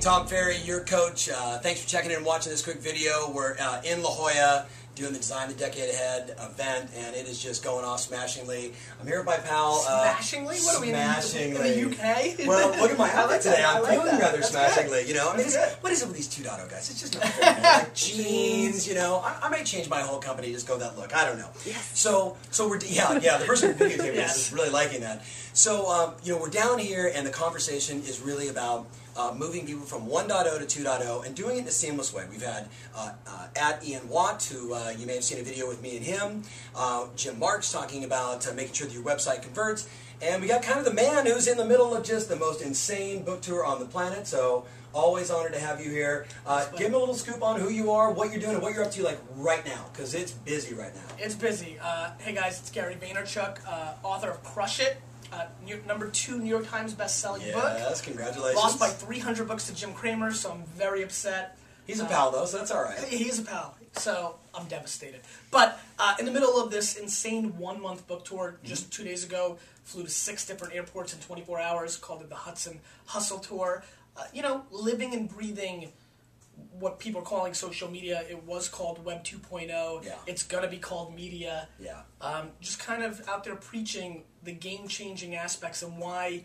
Tom Ferry, your coach. Uh, thanks for checking in and watching this quick video. We're uh, in La Jolla doing the Design the Decade Ahead event, and it is just going off smashingly. I'm here with my pal. Uh, Smashingly? What are we in the- smashingly. in the UK? Well, look at my outfit like today. I'm like feeling that. rather That's smashingly. good. You know, I mean, That's it's, good. what is it with these 2.0 guys? It's just not fair. like jeans, you know. I, I might change my whole company just go that look. I don't know. Yes. So, so we're yeah, yeah. The person who videotaped Yes. is really liking that. So, um, you know, we're down here, and the conversation is really about uh, moving people from 1.0 to 2.0 and doing it in a seamless way. We've had uh, uh, at Ian Watt, who uh, you may have seen a video with me and him, uh, Jim Marks talking about uh, making sure that your website converts, and we got kind of the man who's in the middle of just the most insane book tour on the planet. So. Always honored to have you here. Uh, give me a little scoop on who you are, what you're doing, and what you're up to like right now, because it's busy right now. It's busy. Uh, hey guys, it's Gary Vaynerchuk, uh, author of Crush It, uh, New, number two New York Times best-selling book. Yes, congratulations. Lost by 300 books to Jim Cramer, so I'm very upset. He's a Uh, pal though, so that's all right. He's a pal, so I'm devastated. But uh, in the middle of this insane one month book tour, just two days ago, flew to six different airports in 24 hours, called it the Hudson Hustle Tour. Uh, you know, living and breathing what people are calling social media. It was called Web 2.0. Yeah. It's going to be called media. Yeah. Um, just kind of out there preaching the game changing aspects and why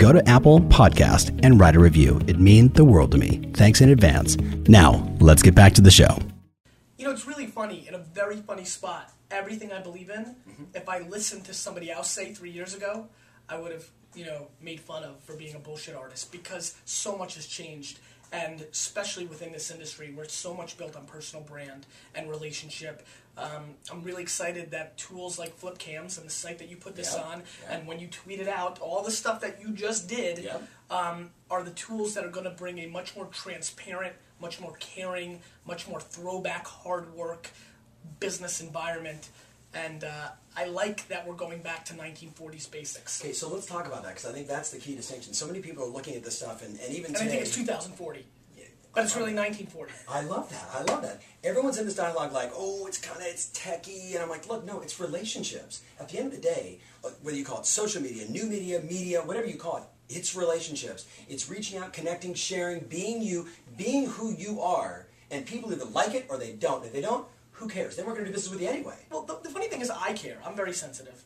go to Apple Podcast and write a review. It means the world to me. Thanks in advance. Now, let's get back to the show. You know, it's really funny, in a very funny spot. Everything I believe in, Mm-hmm. if I listened to somebody else say three years ago, I would have, you know, made fun of for being a bullshit artist because so much has changed. And especially within this industry where it's so much built on personal brand and relationship. Um, I'm really excited that tools like Flipcams and the site that you put this Yep, on, yep. and when you tweet it out, all the stuff that you just did Yep. um, are the tools that are going to bring a much more transparent, much more caring, much more throwback, hard work business environment. And uh, I like that we're going back to 1940s basics. Okay, so let's talk about that because I think that's the key distinction. So many people are looking at this stuff, and, and even And I today, think it's 2040, but it's really 1940. I love that. I love that. Everyone's in this dialogue like, oh, it's kind of it's techie, and I'm like, look, no, it's relationships. At the end of the day, uh, whether you call it social media, new media, media, whatever you call it, it's relationships. It's reaching out, connecting, sharing, being you, being who you are, and people either like it or they don't. If they don't, who cares? They weren't going to do business with you anyway. Well, the, the funny thing is, I care. I'm very sensitive.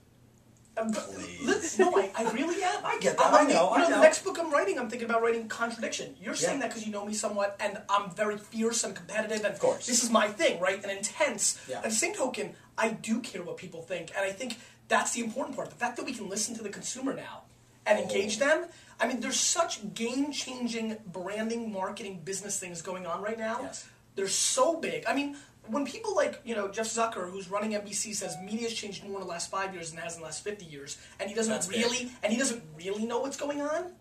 Um, Please. no, I, I really am. I get that. I'm I on the- know, I know, know. the next book I'm writing, I'm thinking about writing contradiction. You're saying Yeah. that because you know me somewhat, and I'm very fierce and competitive, and Of course. this is my thing, right? And intense. Yeah. At the same token, I do care what people think, and I think that's the important part. The fact that we can listen to the consumer now and engage them. I mean, there's such game-changing branding, marketing, business things going on right now. Yes. They're so big. I mean, when people like, you know, Jeff Zucker, who's running NBC, says media's changed more in the last five years than it has in the last 50 years, and he doesn't That's really, and he doesn't really know what's going on,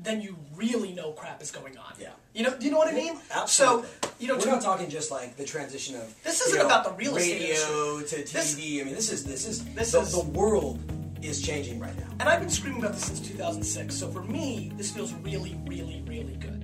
then you really know crap is going on. Yeah. You know, do you know what I mean? Absolutely. So, you know, we're not talking just like the transition of This isn't know, about the real estate radio to TV. This- I mean, this is this is This the, is- the world is changing right now. and I've been screaming about this since 2006, so for me, this feels really, really, really good.